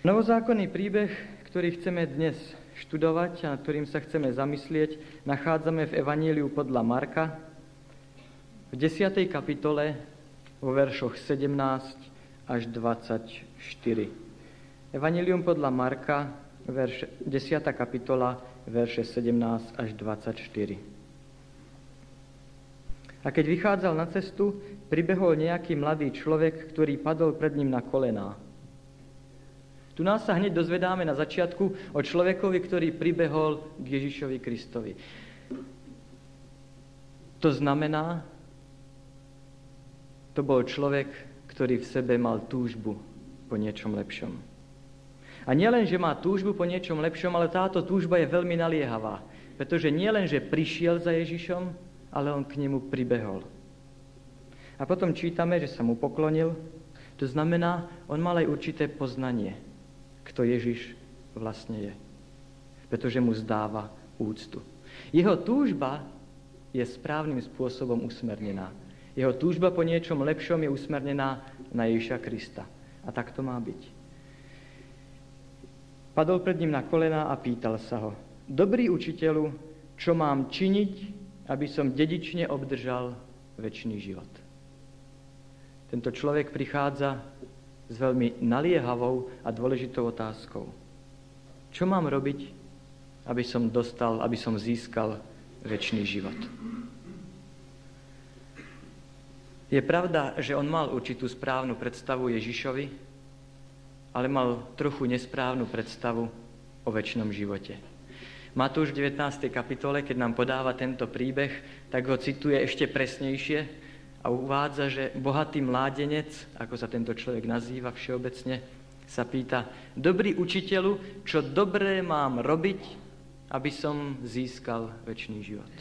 Novozákonný príbeh, ktorý chceme dnes študovať a nad ktorým sa chceme zamyslieť, nachádzame v Evaníliu podľa Marka v 10. kapitole vo veršoch 17 až 24. Evanílium podľa Marka, verš, 10. kapitola, verše 17 až 24. A keď vychádzal na cestu, pribehol nejaký mladý človek, ktorý padol pred ním na kolená. Tu nás sa hneď dozvedáme na začiatku o človekovi, ktorý pribehol k Ježišovi Kristovi. To znamená, to bol človek, ktorý v sebe mal túžbu po niečom lepšom. A nielen, že má túžbu po niečom lepšom, ale táto túžba je veľmi naliehavá. Pretože nielen, že prišiel za Ježišom, ale on k nemu pribehol. A potom čítame, že sa mu poklonil. To znamená, on mal aj určité poznanie, kto Ježiš vlastne je. Pretože mu zdáva úctu. Jeho túžba je správnym spôsobom usmernená. Jeho túžba po niečom lepšom je usmernená na Ježiša Krista. A tak to má byť. Padol pred ním na kolena a pýtal sa ho, Dobrý učiteľu, čo mám činiť, aby som dedične obdržal väčší život. Tento človek prichádza s veľmi naliehavou a dôležitou otázkou. Čo mám robiť, aby som dostal, aby som získal väčší život? Je pravda, že on mal určitú správnu predstavu Ježišovi, ale mal trochu nesprávnu predstavu o väčšnom živote. Matúš v 19. kapitole, keď nám podáva tento príbeh, tak ho cituje ešte presnejšie a uvádza, že bohatý mládenec, ako sa tento človek nazýva všeobecne, sa pýta, dobrý učiteľu, čo dobré mám robiť, aby som získal väčší život.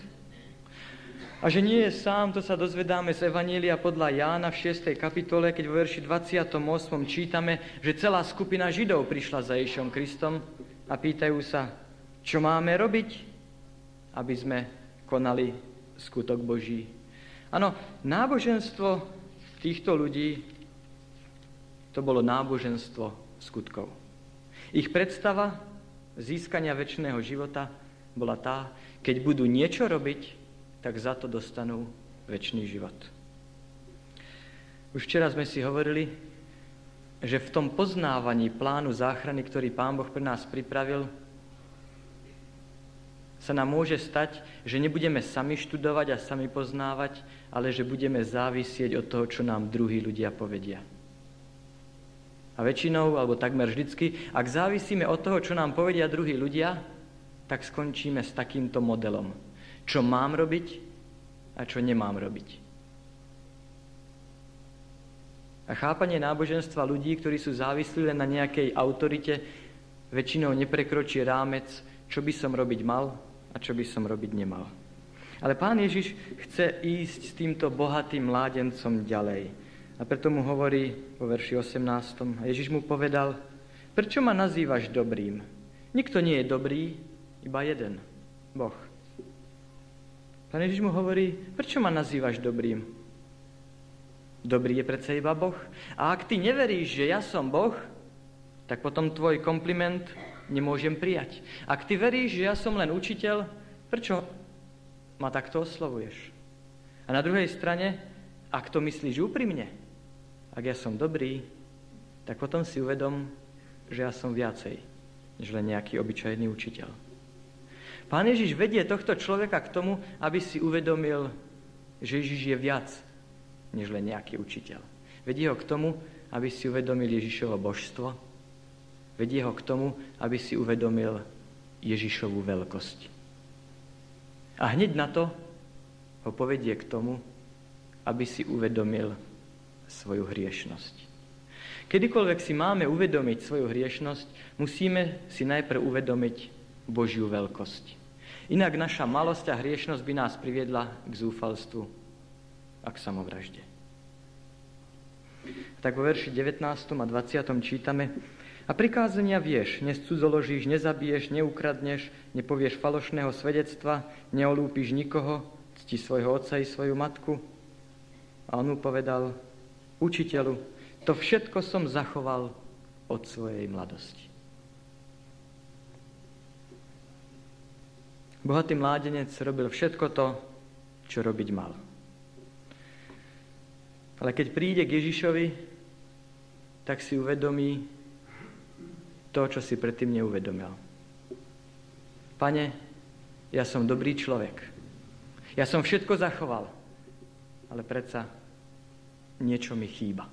A že nie je sám, to sa dozvedáme z Evanília podľa Jána v 6. kapitole, keď vo verši 28. čítame, že celá skupina Židov prišla za Ježišom Kristom a pýtajú sa, čo máme robiť, aby sme konali skutok Boží? Áno, náboženstvo týchto ľudí to bolo náboženstvo skutkov. Ich predstava získania väčšného života bola tá, keď budú niečo robiť, tak za to dostanú väčší život. Už včera sme si hovorili, že v tom poznávaní plánu záchrany, ktorý Pán Boh pre nás pripravil, sa nám môže stať, že nebudeme sami študovať a sami poznávať, ale že budeme závisieť od toho, čo nám druhí ľudia povedia. A väčšinou, alebo takmer vždycky, ak závisíme od toho, čo nám povedia druhí ľudia, tak skončíme s takýmto modelom. Čo mám robiť a čo nemám robiť. A chápanie náboženstva ľudí, ktorí sú závislí len na nejakej autorite, väčšinou neprekročí rámec, čo by som robiť mal a čo by som robiť nemal. Ale pán Ježiš chce ísť s týmto bohatým mládencom ďalej. A preto mu hovorí vo verši 18. A Ježiš mu povedal, prečo ma nazývaš dobrým? Nikto nie je dobrý, iba jeden, Boh. Pán Ježiš mu hovorí, prečo ma nazývaš dobrým? Dobrý je predsa iba Boh. A ak ty neveríš, že ja som Boh, tak potom tvoj kompliment nemôžem prijať. Ak ty veríš, že ja som len učiteľ, prečo ma takto oslovuješ? A na druhej strane, ak to myslíš úprimne, ak ja som dobrý, tak potom si uvedom, že ja som viacej, než len nejaký obyčajný učiteľ. Pán Ježiš vedie tohto človeka k tomu, aby si uvedomil, že Ježiš je viac, než len nejaký učiteľ. Vedie ho k tomu, aby si uvedomil Ježišovo božstvo, Vedie ho k tomu, aby si uvedomil Ježišovú veľkosť. A hneď na to ho povedie k tomu, aby si uvedomil svoju hriešnosť. Kedykoľvek si máme uvedomiť svoju hriešnosť, musíme si najprv uvedomiť Božiu veľkosť. Inak naša malosť a hriešnosť by nás priviedla k zúfalstvu a k samovražde. Tak vo verši 19. a 20. čítame, a prikázania vieš, nescudzoložíš, nezabiješ, neukradneš, nepovieš falošného svedectva, neolúpiš nikoho, cti svojho otca i svoju matku. A on mu povedal, učiteľu, to všetko som zachoval od svojej mladosti. Bohatý mládenec robil všetko to, čo robiť mal. Ale keď príde k Ježišovi, tak si uvedomí to, čo si predtým neuvedomil. Pane, ja som dobrý človek. Ja som všetko zachoval, ale predsa niečo mi chýba.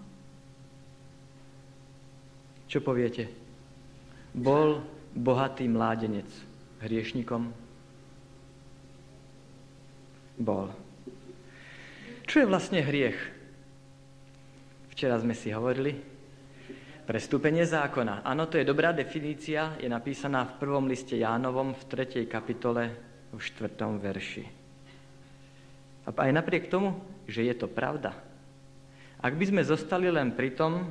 Čo poviete? Bol bohatý mládenec hriešnikom? Bol. Čo je vlastne hriech? Včera sme si hovorili. Prestúpenie zákona. Áno, to je dobrá definícia, je napísaná v prvom liste Jánovom v 3. kapitole v 4. verši. A aj napriek tomu, že je to pravda, ak by sme zostali len pri tom,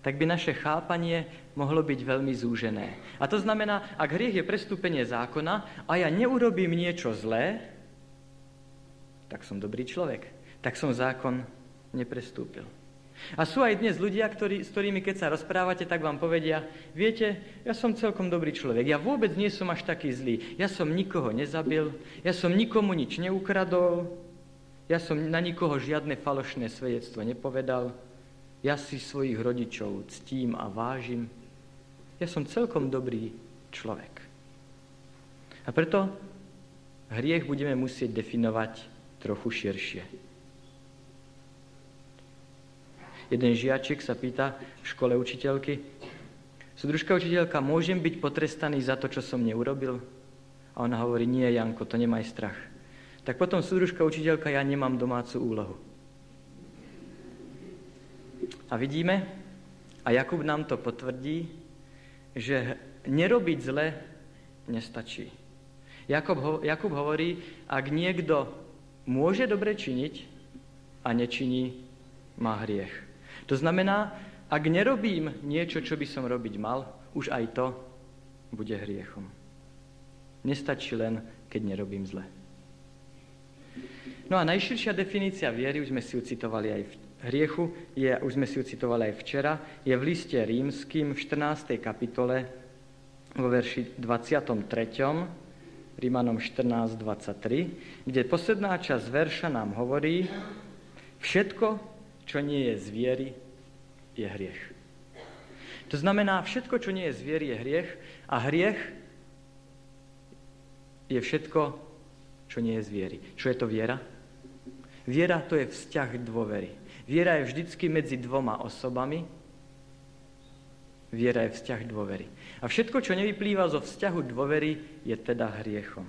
tak by naše chápanie mohlo byť veľmi zúžené. A to znamená, ak hriech je prestúpenie zákona a ja neurobím niečo zlé, tak som dobrý človek. Tak som zákon neprestúpil. A sú aj dnes ľudia, ktorí, s ktorými keď sa rozprávate, tak vám povedia, viete, ja som celkom dobrý človek, ja vôbec nie som až taký zlý, ja som nikoho nezabil, ja som nikomu nič neukradol, ja som na nikoho žiadne falošné svedectvo nepovedal, ja si svojich rodičov ctím a vážim. Ja som celkom dobrý človek. A preto hriech budeme musieť definovať trochu širšie. Jeden žiačik sa pýta v škole učiteľky, súdružka učiteľka, môžem byť potrestaný za to, čo som neurobil? A ona hovorí, nie, Janko, to nemaj strach. Tak potom súdružka učiteľka, ja nemám domácu úlohu. A vidíme, a Jakub nám to potvrdí, že nerobiť zle nestačí. Jakub, Jakub hovorí, ak niekto môže dobre činiť a nečiní, má hriech. To znamená, ak nerobím niečo, čo by som robiť mal, už aj to bude hriechom. Nestačí len, keď nerobím zle. No a najširšia definícia viery, už sme si ju citovali aj v hriechu, je, už sme si ju citovali aj včera, je v liste rímským v 14. kapitole vo verši 23. Rímanom 14.23, kde posledná časť verša nám hovorí, všetko, čo nie je z viery, je hriech. To znamená, všetko, čo nie je z viery, je hriech a hriech je všetko, čo nie je z viery. Čo je to viera? Viera to je vzťah dôvery. Viera je vždycky medzi dvoma osobami. Viera je vzťah dôvery. A všetko, čo nevyplýva zo vzťahu dôvery, je teda hriechom.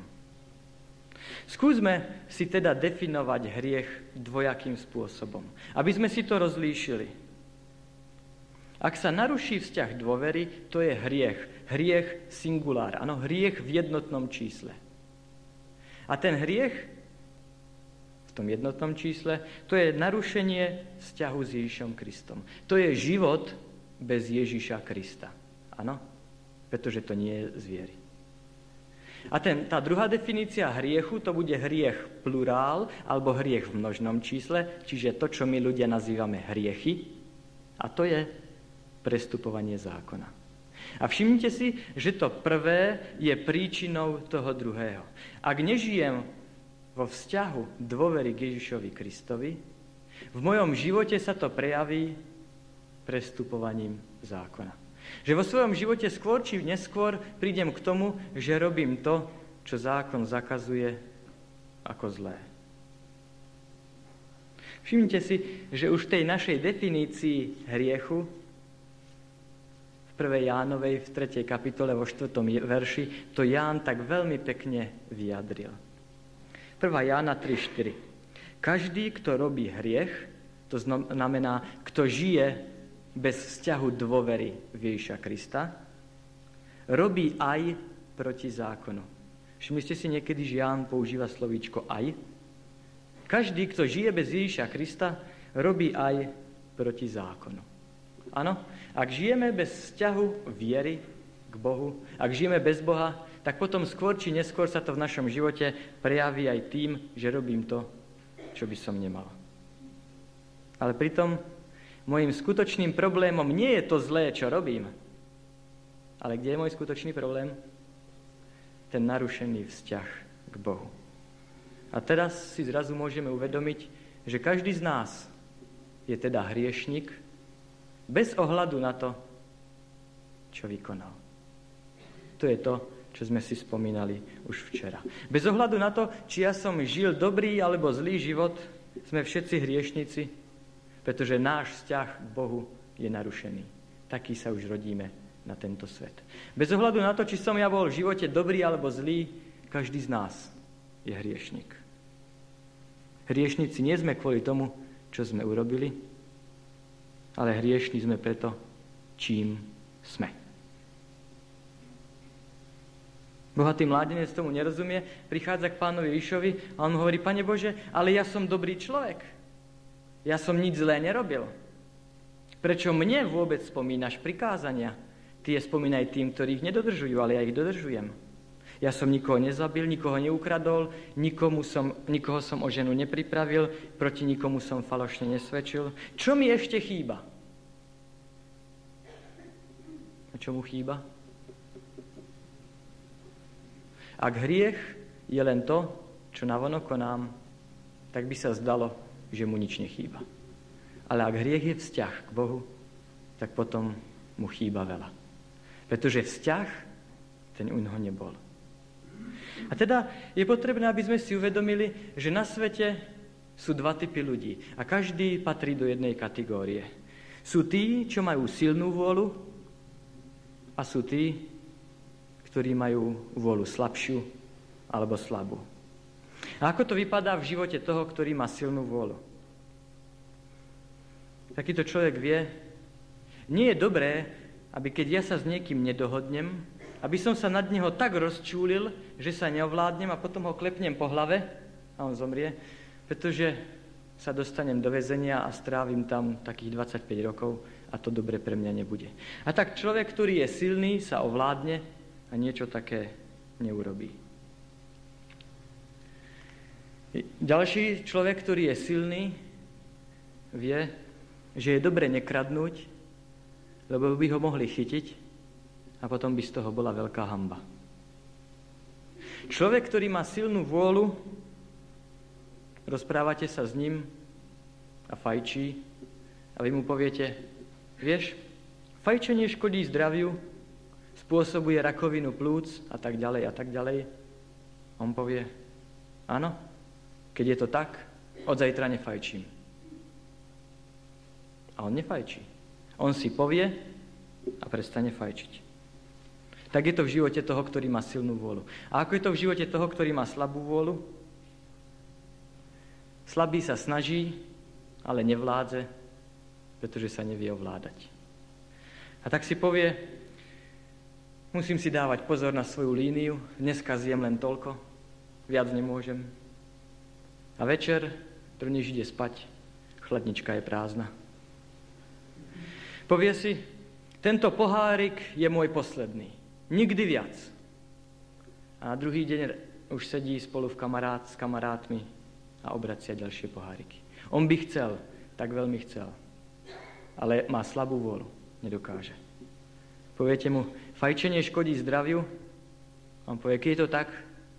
Skúsme si teda definovať hriech dvojakým spôsobom, aby sme si to rozlíšili. Ak sa naruší vzťah dôvery, to je hriech. Hriech singulár, áno, hriech v jednotnom čísle. A ten hriech v tom jednotnom čísle, to je narušenie vzťahu s Ježišom Kristom. To je život bez Ježiša Krista. Áno? Pretože to nie je z viery. A ten, tá druhá definícia hriechu, to bude hriech plurál alebo hriech v množnom čísle, čiže to, čo my ľudia nazývame hriechy, a to je prestupovanie zákona. A všimnite si, že to prvé je príčinou toho druhého. Ak nežijem vo vzťahu dôvery k Ježišovi Kristovi, v mojom živote sa to prejaví prestupovaním zákona. Že vo svojom živote skôr či neskôr prídem k tomu, že robím to, čo zákon zakazuje ako zlé. Všimnite si, že už v tej našej definícii hriechu v 1. Jánovej v 3. kapitole vo 4. verši to Ján tak veľmi pekne vyjadril. 1. Jána 3.4. Každý, kto robí hriech, to znamená, kto žije bez vzťahu dôvery Ježiša Krista, robí aj proti zákonu. Všimli ste si niekedy, že Ján používa slovíčko aj? Každý, kto žije bez Ježiša Krista, robí aj proti zákonu. Áno, ak žijeme bez vzťahu viery k Bohu, ak žijeme bez Boha, tak potom skôr či neskôr sa to v našom živote prejaví aj tým, že robím to, čo by som nemal. Ale pritom Mojím skutočným problémom nie je to zlé, čo robím. Ale kde je môj skutočný problém? Ten narušený vzťah k Bohu. A teraz si zrazu môžeme uvedomiť, že každý z nás je teda hriešnik bez ohľadu na to, čo vykonal. To je to, čo sme si spomínali už včera. Bez ohľadu na to, či ja som žil dobrý alebo zlý život, sme všetci hriešnici, pretože náš vzťah k Bohu je narušený. Taký sa už rodíme na tento svet. Bez ohľadu na to, či som ja bol v živote dobrý alebo zlý, každý z nás je hriešnik. Hriešnici nie sme kvôli tomu, čo sme urobili, ale hriešni sme preto, čím sme. Bohatý mládenec tomu nerozumie, prichádza k pánovi Ríšovi a on hovorí, Pane Bože, ale ja som dobrý človek. Ja som nič zlé nerobil. Prečo mne vôbec spomínaš prikázania? Ty je spomínaj tým, ktorých nedodržujú, ale ja ich dodržujem. Ja som nikoho nezabil, nikoho neukradol, nikomu som, nikoho som o ženu nepripravil, proti nikomu som falošne nesvedčil. Čo mi ešte chýba? A čo mu chýba? Ak hriech je len to, čo navonok tak by sa zdalo, že mu nič nechýba. Ale ak hriech je vzťah k Bohu, tak potom mu chýba veľa. Pretože vzťah, ten u neho nebol. A teda je potrebné, aby sme si uvedomili, že na svete sú dva typy ľudí a každý patrí do jednej kategórie. Sú tí, čo majú silnú vôľu a sú tí, ktorí majú vôľu slabšiu alebo slabú. A ako to vypadá v živote toho, ktorý má silnú vôľu? Takýto človek vie, nie je dobré, aby keď ja sa s niekým nedohodnem, aby som sa nad neho tak rozčúlil, že sa neovládnem a potom ho klepnem po hlave a on zomrie, pretože sa dostanem do väzenia a strávim tam takých 25 rokov a to dobre pre mňa nebude. A tak človek, ktorý je silný, sa ovládne a niečo také neurobí. Ďalší človek, ktorý je silný, vie, že je dobre nekradnúť, lebo by ho mohli chytiť a potom by z toho bola veľká hamba. Človek, ktorý má silnú vôľu, rozprávate sa s ním a fajčí a vy mu poviete, vieš, fajčenie škodí zdraviu, spôsobuje rakovinu plúc a tak ďalej a tak ďalej. On povie, áno, keď je to tak, od zajtra nefajčím. A on nefajčí. On si povie a prestane fajčiť tak je to v živote toho, ktorý má silnú vôľu. A ako je to v živote toho, ktorý má slabú vôľu? Slabý sa snaží, ale nevládze, pretože sa nevie ovládať. A tak si povie, musím si dávať pozor na svoju líniu, dneska zjem len toľko, viac nemôžem. A večer, to než ide spať, chladnička je prázdna. Povie si, tento pohárik je môj posledný. Nikdy viac. A na druhý deň už sedí spolu v kamarát s kamarátmi a obracia ďalšie poháriky. On by chcel, tak veľmi chcel, ale má slabú vôľu, nedokáže. Poviete mu, fajčenie škodí zdraviu? On povie, keď je to tak,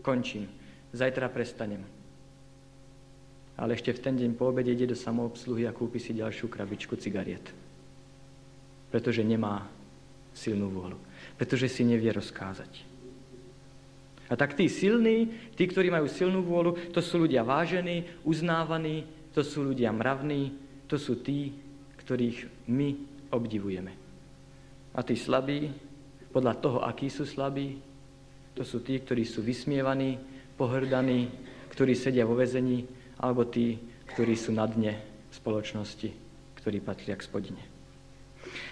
končím. Zajtra prestanem. Ale ešte v ten deň po obede ide do samoobsluhy a kúpi si ďalšiu krabičku cigariet. Pretože nemá silnú vôľu pretože si nevie rozkázať. A tak tí silní, tí, ktorí majú silnú vôľu, to sú ľudia vážení, uznávaní, to sú ľudia mravní, to sú tí, ktorých my obdivujeme. A tí slabí, podľa toho, akí sú slabí, to sú tí, ktorí sú vysmievaní, pohrdaní, ktorí sedia vo vezení, alebo tí, ktorí sú na dne spoločnosti, ktorí patria k spodine.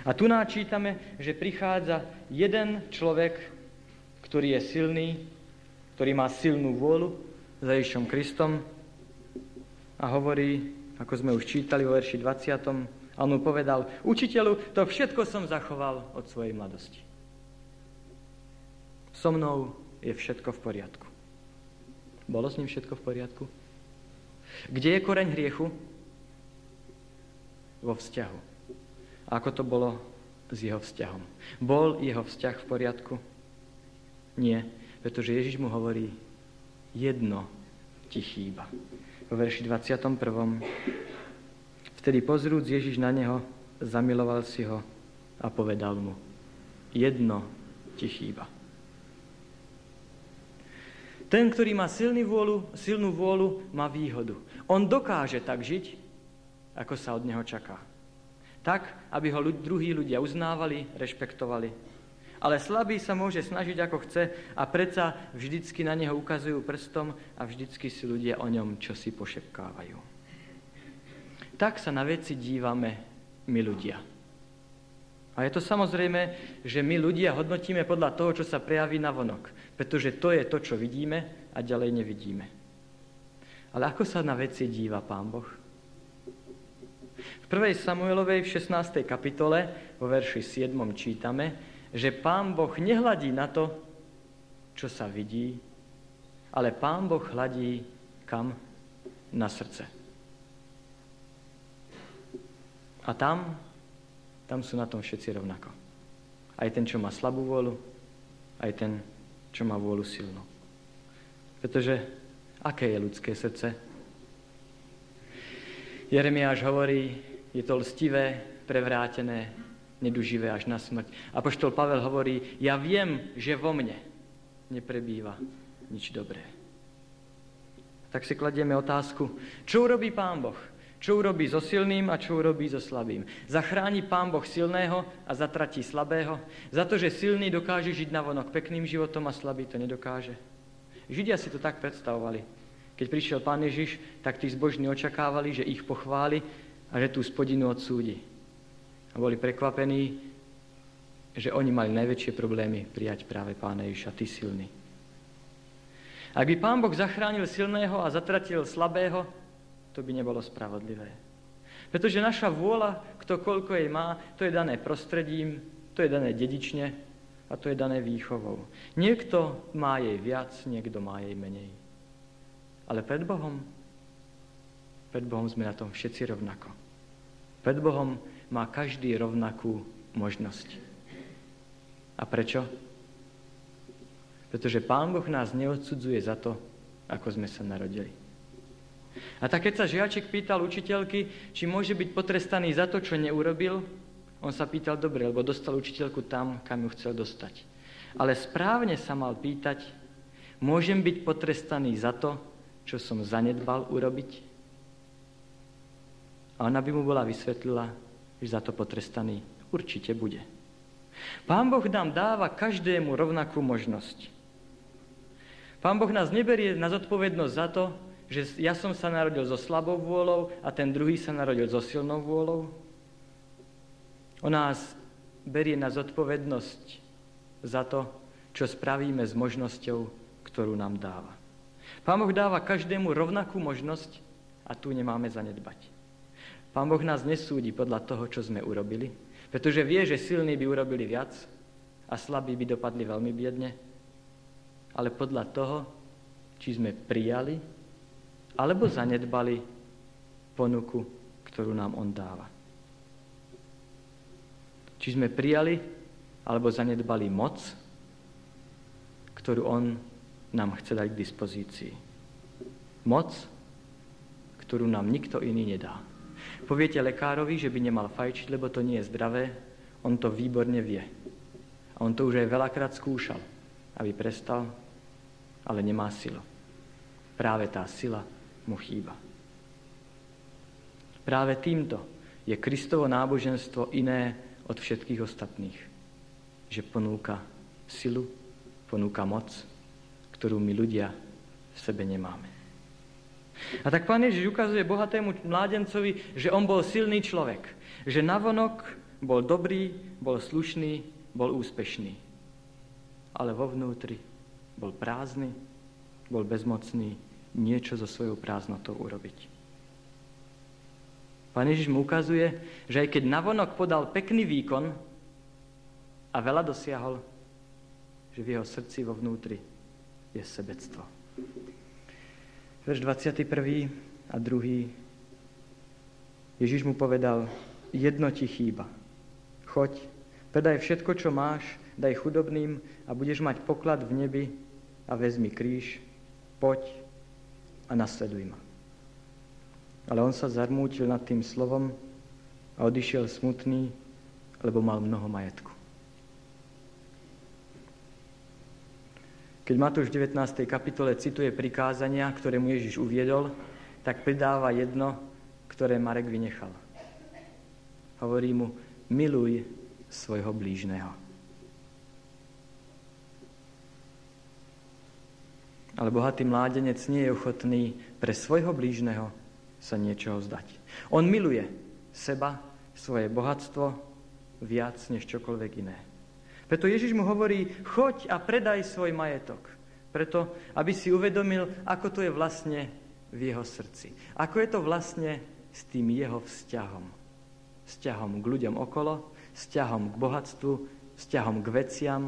A tu načítame, že prichádza jeden človek, ktorý je silný, ktorý má silnú vôľu za Ježišom Kristom a hovorí, ako sme už čítali vo verši 20. A on mu povedal, učiteľu, to všetko som zachoval od svojej mladosti. So mnou je všetko v poriadku. Bolo s ním všetko v poriadku? Kde je koreň hriechu? Vo vzťahu A ako to bolo s jeho vzťahom? Bol jeho vzťah v poriadku? Nie, pretože Ježiš mu hovorí, jedno ti chýba. Vo verši 21. Vtedy pozrúc Ježiš na neho, zamiloval si ho a povedal mu, jedno ti chýba. Ten, ktorý má silný vôľu, silnú vôľu, má výhodu. On dokáže tak žiť, ako sa od neho čaká. Tak, aby ho druhí ľudia uznávali, rešpektovali. Ale slabý sa môže snažiť, ako chce a predsa vždycky na neho ukazujú prstom a vždycky si ľudia o ňom čo si pošepkávajú. Tak sa na veci dívame my ľudia. A je to samozrejme, že my ľudia hodnotíme podľa toho, čo sa prejaví na vonok. Pretože to je to, čo vidíme a ďalej nevidíme. Ale ako sa na veci díva Pán Boh? V 1. Samuelovej v 16. kapitole vo verši 7. čítame, že Pán Boh nehladí na to, čo sa vidí, ale Pán Boh hladí kam? Na srdce. A tam tam sú na tom všetci rovnako. Aj ten, čo má slabú vôľu, aj ten, čo má vôľu silnú. Pretože aké je ľudské srdce? Jeremiáš hovorí, je to lstivé, prevrátené, neduživé až na smrť. A poštol Pavel hovorí, ja viem, že vo mne neprebýva nič dobré. Tak si kladieme otázku, čo urobí Pán Boh? Čo urobí so silným a čo urobí so slabým. Zachráni pán Boh silného a zatratí slabého, za to, že silný dokáže žiť navonok pekným životom a slabý to nedokáže. Židia si to tak predstavovali. Keď prišiel pán Ježiš, tak tí zbožní očakávali, že ich pochváli a že tú spodinu odsúdi. A boli prekvapení, že oni mali najväčšie problémy prijať práve pána Ježiša, ty silný. Ak by pán Boh zachránil silného a zatratil slabého, to by nebolo spravodlivé. Pretože naša vôľa, kto koľko jej má, to je dané prostredím, to je dané dedične a to je dané výchovou. Niekto má jej viac, niekto má jej menej. Ale pred Bohom, pred Bohom sme na tom všetci rovnako. Pred Bohom má každý rovnakú možnosť. A prečo? Pretože Pán Boh nás neodsudzuje za to, ako sme sa narodili. A tak keď sa žiaček pýtal učiteľky, či môže byť potrestaný za to, čo neurobil, on sa pýtal dobre, lebo dostal učiteľku tam, kam ju chcel dostať. Ale správne sa mal pýtať, môžem byť potrestaný za to, čo som zanedbal urobiť? A ona by mu bola vysvetlila, že za to potrestaný určite bude. Pán Boh nám dáva každému rovnakú možnosť. Pán Boh nás neberie na zodpovednosť za to, že ja som sa narodil so slabou vôľou a ten druhý sa narodil so silnou vôľou? On nás berie na zodpovednosť za to, čo spravíme s možnosťou, ktorú nám dáva. Pán Boh dáva každému rovnakú možnosť a tu nemáme zanedbať. Pán Boh nás nesúdi podľa toho, čo sme urobili, pretože vie, že silní by urobili viac a slabí by dopadli veľmi biedne, ale podľa toho, či sme prijali alebo zanedbali ponuku, ktorú nám On dáva. Či sme prijali alebo zanedbali moc, ktorú On nám chce dať k dispozícii. Moc, ktorú nám nikto iný nedá. Poviete lekárovi, že by nemal fajčiť, lebo to nie je zdravé, on to výborne vie. A on to už aj veľakrát skúšal, aby prestal, ale nemá silu. Práve tá sila mu chýba. Práve týmto je Kristovo náboženstvo iné od všetkých ostatných. Že ponúka silu, ponúka moc, ktorú my ľudia v sebe nemáme. A tak pán Ježiš ukazuje bohatému mládencovi, že on bol silný človek. Že navonok bol dobrý, bol slušný, bol úspešný. Ale vo vnútri bol prázdny, bol bezmocný, niečo so svojou prázdnotou urobiť. Pán Ježiš mu ukazuje, že aj keď navonok podal pekný výkon a veľa dosiahol, že v jeho srdci vo vnútri je sebectvo. Verš 21. a 2. Ježiš mu povedal, jedno ti chýba. choď, predaj všetko, čo máš, daj chudobným a budeš mať poklad v nebi a vezmi kríž, poď a nasleduj ma. Ale on sa zarmútil nad tým slovom a odišiel smutný, lebo mal mnoho majetku. Keď Matúš v 19. kapitole cituje prikázania, ktoré mu Ježiš uviedol, tak pridáva jedno, ktoré Marek vynechal. Hovorí mu, miluj svojho blížneho. Ale bohatý mládenec nie je ochotný pre svojho blížneho sa niečoho zdať. On miluje seba, svoje bohatstvo viac než čokoľvek iné. Preto Ježiš mu hovorí, choď a predaj svoj majetok. Preto, aby si uvedomil, ako to je vlastne v jeho srdci. Ako je to vlastne s tým jeho vzťahom. Vzťahom k ľuďom okolo, vzťahom k bohatstvu, vzťahom k veciam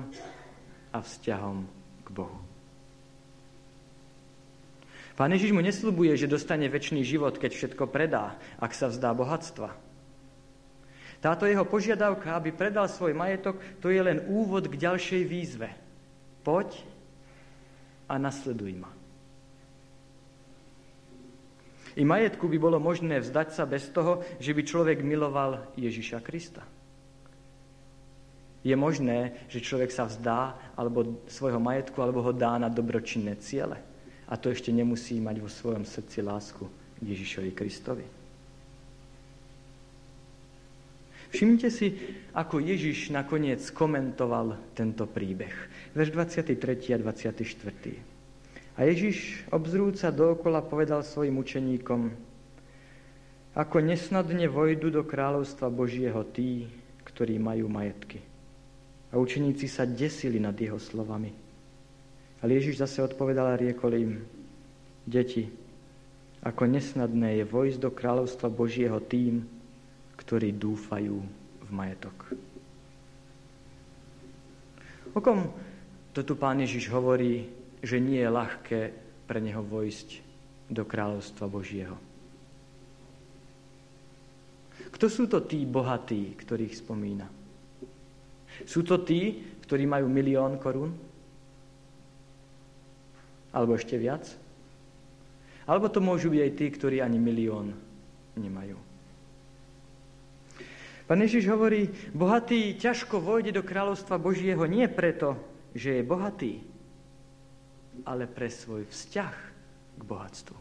a vzťahom k Bohu. Pán Ježiš mu neslubuje, že dostane väčší život, keď všetko predá, ak sa vzdá bohatstva. Táto jeho požiadavka, aby predal svoj majetok, to je len úvod k ďalšej výzve. Poď a nasleduj ma. I majetku by bolo možné vzdať sa bez toho, že by človek miloval Ježiša Krista. Je možné, že človek sa vzdá alebo svojho majetku, alebo ho dá na dobročinné ciele a to ešte nemusí mať vo svojom srdci lásku k Ježišovi Kristovi. Všimnite si, ako Ježiš nakoniec komentoval tento príbeh. Verš 23. a 24. A Ježiš obzrúca dookola povedal svojim učeníkom, ako nesnadne vojdu do kráľovstva Božieho tí, ktorí majú majetky. A učeníci sa desili nad jeho slovami. Ale Ježiš zase odpovedal a riekol im, deti, ako nesnadné je vojsť do kráľovstva Božieho tým, ktorí dúfajú v majetok. O kom to tu pán Ježiš hovorí, že nie je ľahké pre neho vojsť do kráľovstva Božieho? Kto sú to tí bohatí, ktorých spomína? Sú to tí, ktorí majú milión korún? Alebo ešte viac? Alebo to môžu byť aj tí, ktorí ani milión nemajú. Pán Ježiš hovorí, bohatý ťažko vojde do kráľovstva Božieho nie preto, že je bohatý, ale pre svoj vzťah k bohatstvu.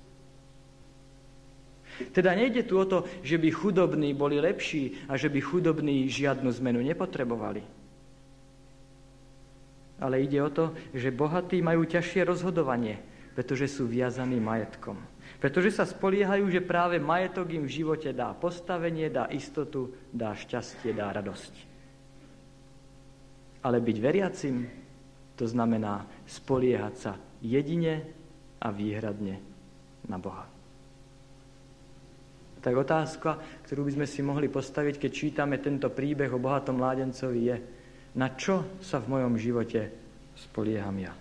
Teda nejde tu o to, že by chudobní boli lepší a že by chudobní žiadnu zmenu nepotrebovali ale ide o to, že bohatí majú ťažšie rozhodovanie, pretože sú viazaní majetkom. Pretože sa spoliehajú, že práve majetok im v živote dá postavenie, dá istotu, dá šťastie, dá radosť. Ale byť veriacim, to znamená spoliehať sa jedine a výhradne na Boha. Tak otázka, ktorú by sme si mohli postaviť, keď čítame tento príbeh o bohatom mládencovi, je, na čo sa v mojom živote spolieham ja?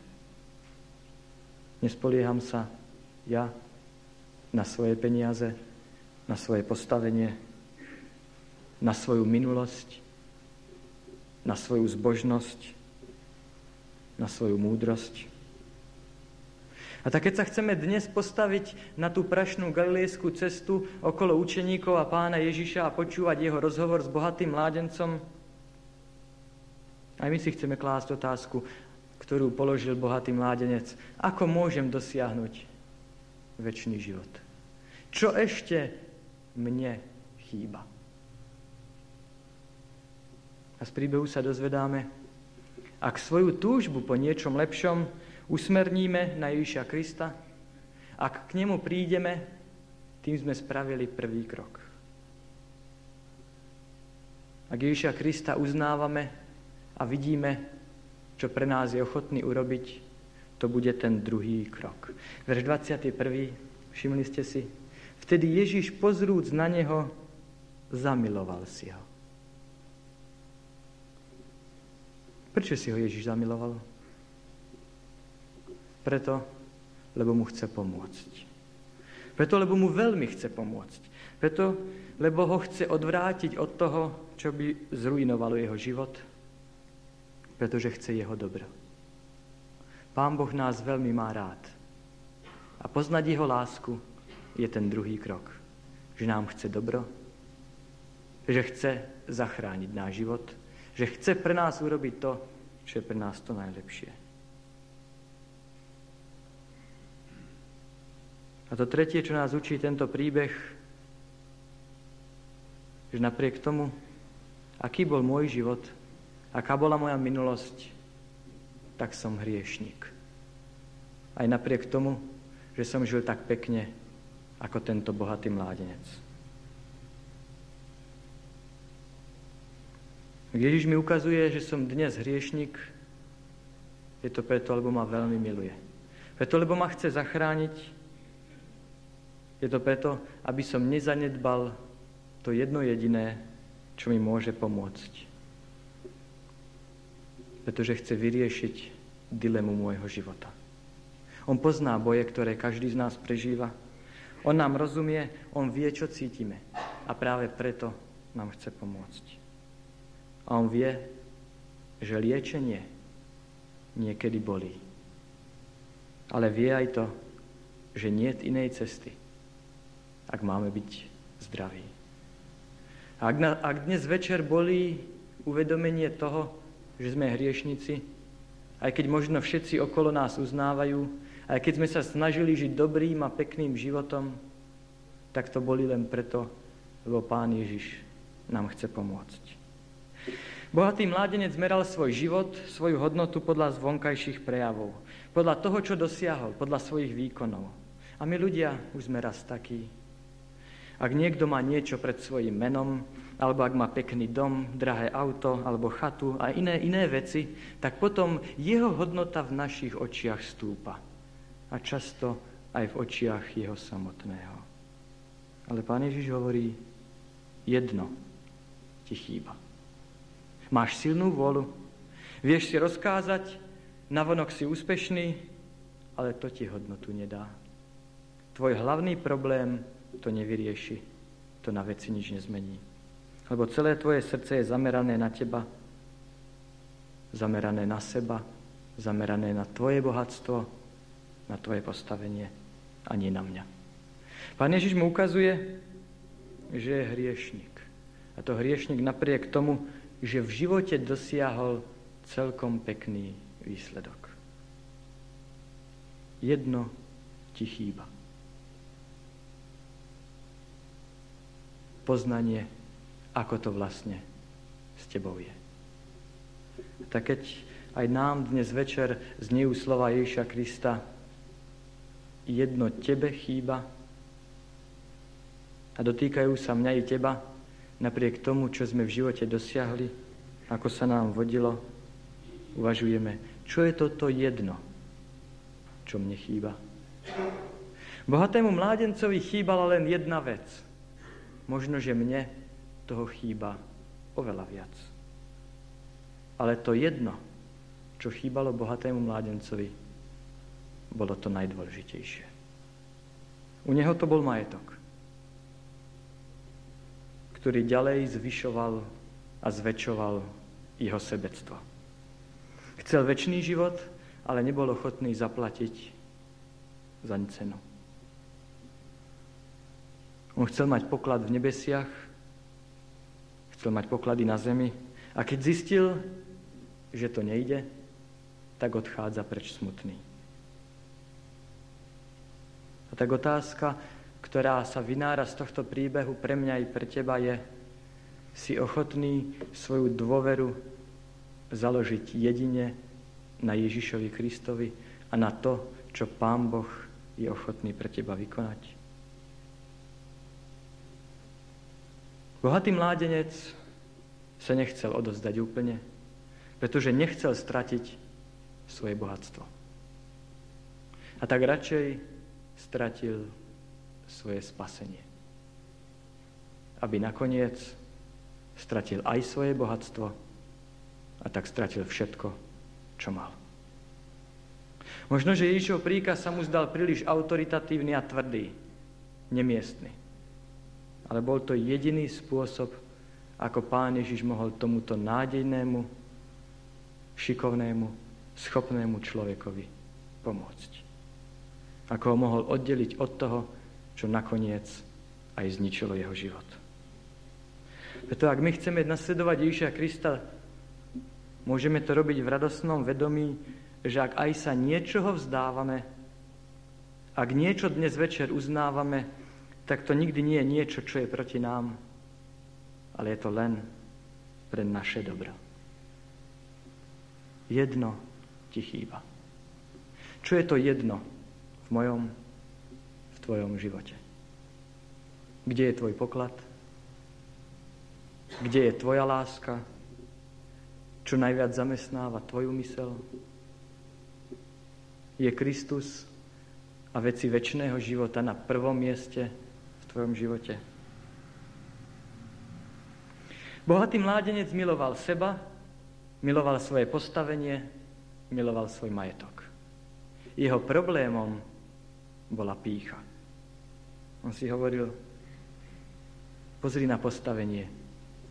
Nespolieham sa ja na svoje peniaze, na svoje postavenie, na svoju minulosť, na svoju zbožnosť, na svoju múdrosť. A tak keď sa chceme dnes postaviť na tú prašnú galilejskú cestu okolo učeníkov a pána Ježiša a počúvať jeho rozhovor s bohatým mládencom, aj my si chceme klásť otázku, ktorú položil bohatý mládenec. Ako môžem dosiahnuť väčší život? Čo ešte mne chýba? A z príbehu sa dozvedáme, ak svoju túžbu po niečom lepšom usmerníme na Ježiša Krista, ak k nemu prídeme, tým sme spravili prvý krok. Ak Ježiša Krista uznávame, a vidíme, čo pre nás je ochotný urobiť, to bude ten druhý krok. Verš 21. Všimli ste si? Vtedy Ježiš pozrúc na neho, zamiloval si ho. Prečo si ho Ježiš zamiloval? Preto, lebo mu chce pomôcť. Preto, lebo mu veľmi chce pomôcť. Preto, lebo ho chce odvrátiť od toho, čo by zrujnovalo jeho život. Pretože chce jeho dobro. Pán Boh nás veľmi má rád. A poznať jeho lásku je ten druhý krok. Že nám chce dobro, že chce zachrániť náš život, že chce pre nás urobiť to, čo je pre nás to najlepšie. A to tretie, čo nás učí tento príbeh, že napriek tomu, aký bol môj život, aká bola moja minulosť, tak som hriešnik. Aj napriek tomu, že som žil tak pekne, ako tento bohatý mládenec. Ježiš mi ukazuje, že som dnes hriešnik, je to preto, lebo ma veľmi miluje. Preto, lebo ma chce zachrániť je to preto, aby som nezanedbal to jedno jediné, čo mi môže pomôcť. Pretože chce vyriešiť dilemu môjho života. On pozná boje, ktoré každý z nás prežíva. On nám rozumie, on vie, čo cítime. A práve preto nám chce pomôcť. A on vie, že liečenie niekedy bolí. Ale vie aj to, že nie je inej cesty, ak máme byť zdraví. A ak, na, ak dnes večer bolí uvedomenie toho, že sme hriešnici, aj keď možno všetci okolo nás uznávajú, aj keď sme sa snažili žiť dobrým a pekným životom, tak to boli len preto, lebo Pán Ježiš nám chce pomôcť. Bohatý mládenec meral svoj život, svoju hodnotu podľa zvonkajších prejavov, podľa toho, čo dosiahol, podľa svojich výkonov. A my ľudia už sme raz takí, ak niekto má niečo pred svojim menom, alebo ak má pekný dom, drahé auto, alebo chatu a iné, iné veci, tak potom jeho hodnota v našich očiach stúpa. A často aj v očiach jeho samotného. Ale Pán Ježiš hovorí, jedno ti chýba. Máš silnú vôľu, vieš si rozkázať, navonok si úspešný, ale to ti hodnotu nedá. Tvoj hlavný problém to nevyrieši. To na veci nič nezmení. Lebo celé tvoje srdce je zamerané na teba, zamerané na seba, zamerané na tvoje bohatstvo, na tvoje postavenie a nie na mňa. Pán Ježiš mu ukazuje, že je hriešnik. A to hriešnik napriek tomu, že v živote dosiahol celkom pekný výsledok. Jedno ti chýba. poznanie, ako to vlastne s tebou je. Tak keď aj nám dnes večer znejú slova Ježiša Krista, jedno tebe chýba a dotýkajú sa mňa i teba, napriek tomu, čo sme v živote dosiahli, ako sa nám vodilo, uvažujeme, čo je toto jedno, čo mne chýba. Bohatému mládencovi chýbala len jedna vec – Možno, že mne toho chýba oveľa viac. Ale to jedno, čo chýbalo bohatému mládencovi, bolo to najdôležitejšie. U neho to bol majetok, ktorý ďalej zvyšoval a zväčšoval jeho sebectvo. Chcel väčší život, ale nebol ochotný zaplatiť za cenu. On chcel mať poklad v nebesiach, chcel mať poklady na zemi a keď zistil, že to nejde, tak odchádza preč smutný. A tak otázka, ktorá sa vynára z tohto príbehu pre mňa i pre teba je, si ochotný svoju dôveru založiť jedine na Ježišovi Kristovi a na to, čo Pán Boh je ochotný pre teba vykonať. Bohatý mládenec sa nechcel odozdať úplne, pretože nechcel stratiť svoje bohatstvo. A tak radšej stratil svoje spasenie. Aby nakoniec stratil aj svoje bohatstvo a tak stratil všetko, čo mal. Možno, že Ježišov príkaz sa mu zdal príliš autoritatívny a tvrdý. nemiestny. Ale bol to jediný spôsob, ako pán Ježiš mohol tomuto nádejnému, šikovnému, schopnému človekovi pomôcť. Ako ho mohol oddeliť od toho, čo nakoniec aj zničilo jeho život. Preto ak my chceme nasledovať Ježiša Krista, môžeme to robiť v radosnom vedomí, že ak aj sa niečoho vzdávame, ak niečo dnes večer uznávame, tak to nikdy nie je niečo, čo je proti nám, ale je to len pre naše dobro. Jedno ti chýba. Čo je to jedno v mojom, v tvojom živote? Kde je tvoj poklad? Kde je tvoja láska? Čo najviac zamestnáva tvoju mysel? Je Kristus a veci väčšného života na prvom mieste tvojom živote? Bohatý mládenec miloval seba, miloval svoje postavenie, miloval svoj majetok. Jeho problémom bola pícha. On si hovoril, Pozri na postavenie,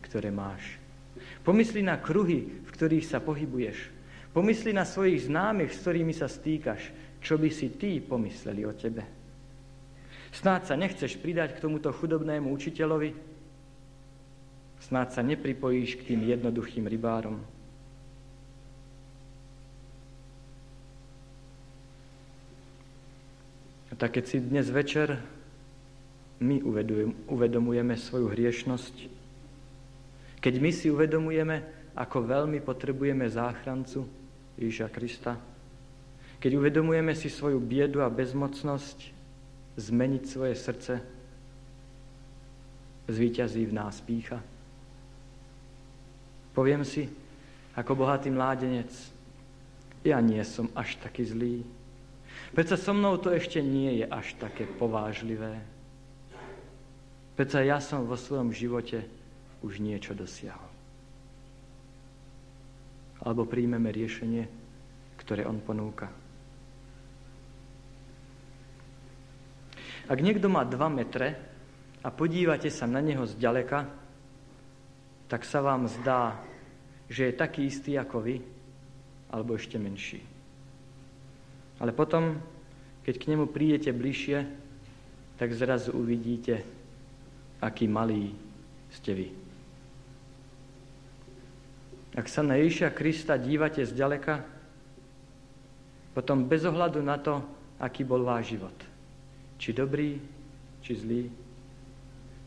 ktoré máš. Pomysli na kruhy, v ktorých sa pohybuješ. Pomysli na svojich známych, s ktorými sa stýkaš. Čo by si ty pomysleli o tebe? Snáď sa nechceš pridať k tomuto chudobnému učiteľovi? Snáď sa nepripojíš k tým jednoduchým rybárom? A tak keď si dnes večer my uvedomujeme svoju hriešnosť, keď my si uvedomujeme, ako veľmi potrebujeme záchrancu Ježiša Krista, keď uvedomujeme si svoju biedu a bezmocnosť zmeniť svoje srdce, zvýťazí v nás pícha. Poviem si, ako bohatý mládenec, ja nie som až taký zlý. Veď so mnou to ešte nie je až také povážlivé. Peca ja som vo svojom živote už niečo dosiahol. Alebo príjmeme riešenie, ktoré on ponúka. Ak niekto má 2 metre a podívate sa na neho zďaleka, tak sa vám zdá, že je taký istý ako vy, alebo ešte menší. Ale potom, keď k nemu prídete bližšie, tak zrazu uvidíte, aký malý ste vy. Ak sa na Ježiša Krista dívate zďaleka, potom bez ohľadu na to, aký bol váš život, či dobrý, či zlý,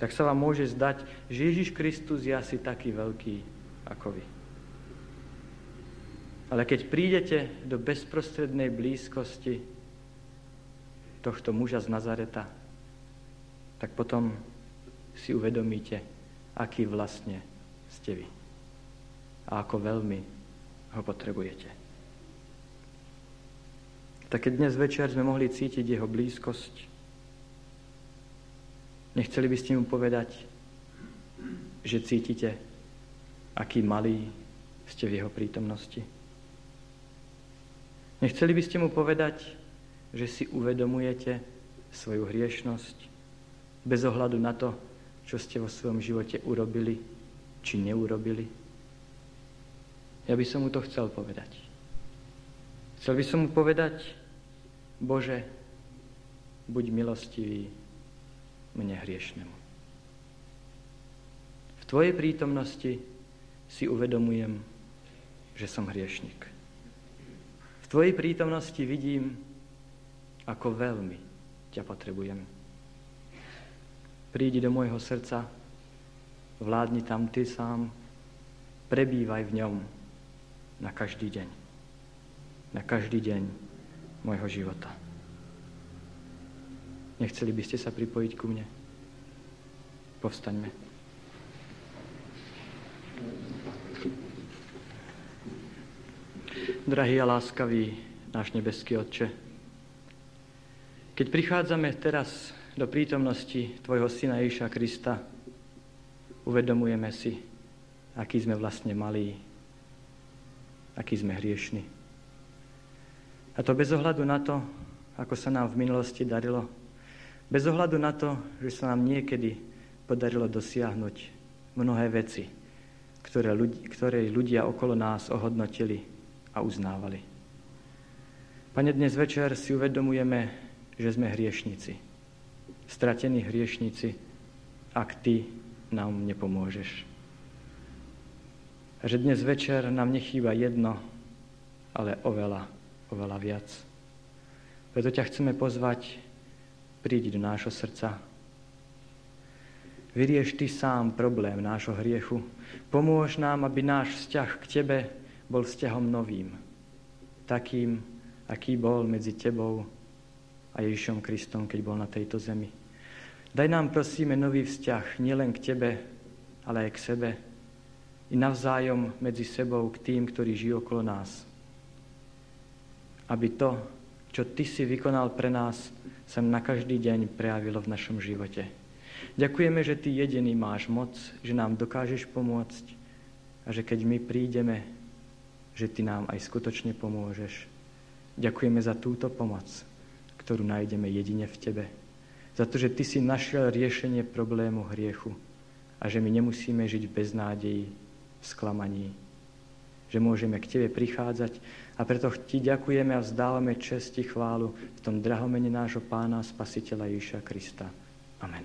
tak sa vám môže zdať, že Ježiš Kristus je asi taký veľký ako vy. Ale keď prídete do bezprostrednej blízkosti tohto muža z Nazareta, tak potom si uvedomíte, aký vlastne ste vy a ako veľmi ho potrebujete. Tak keď dnes večer sme mohli cítiť jeho blízkosť, nechceli by ste mu povedať, že cítite, aký malý ste v jeho prítomnosti. Nechceli by ste mu povedať, že si uvedomujete svoju hriešnosť bez ohľadu na to, čo ste vo svojom živote urobili či neurobili? Ja by som mu to chcel povedať. Chcel by som mu povedať, Bože, buď milostivý mne hriešnemu. V Tvojej prítomnosti si uvedomujem, že som hriešnik. V Tvojej prítomnosti vidím, ako veľmi ťa potrebujem. Prídi do môjho srdca, vládni tam ty sám, prebývaj v ňom na každý deň. Na každý deň môjho života. Nechceli by ste sa pripojiť ku mne? Povstaňme. Drahý a láskavý náš nebeský Otče, keď prichádzame teraz do prítomnosti Tvojho Syna Ježiša Krista, uvedomujeme si, aký sme vlastne malí, aký sme hriešni. A to bez ohľadu na to, ako sa nám v minulosti darilo, Bez ohľadu na to, že sa nám niekedy podarilo dosiahnuť mnohé veci, ktoré, ľudí, ktoré ľudia okolo nás ohodnotili a uznávali. Pane, dnes večer si uvedomujeme, že sme hriešnici. Stratení hriešnici, ak Ty nám nepomôžeš. A že dnes večer nám nechýba jedno, ale oveľa, oveľa viac. Preto ťa chceme pozvať, príď do nášho srdca. Vyrieš Ty sám problém nášho hriechu. Pomôž nám, aby náš vzťah k Tebe bol vzťahom novým. Takým, aký bol medzi Tebou a Ježišom Kristom, keď bol na tejto zemi. Daj nám, prosíme, nový vzťah nielen k Tebe, ale aj k sebe i navzájom medzi sebou k tým, ktorí žijú okolo nás. Aby to, čo Ty si vykonal pre nás, sa na každý deň prejavilo v našom živote. Ďakujeme, že Ty jediný máš moc, že nám dokážeš pomôcť a že keď my prídeme, že Ty nám aj skutočne pomôžeš. Ďakujeme za túto pomoc, ktorú nájdeme jedine v Tebe. Za to, že Ty si našiel riešenie problému hriechu a že my nemusíme žiť v beznádeji, v sklamaní. Že môžeme k Tebe prichádzať a preto Ti ďakujeme a vzdávame čest i chválu v tom drahomene nášho Pána Spasiteľa Ježiša Krista. Amen.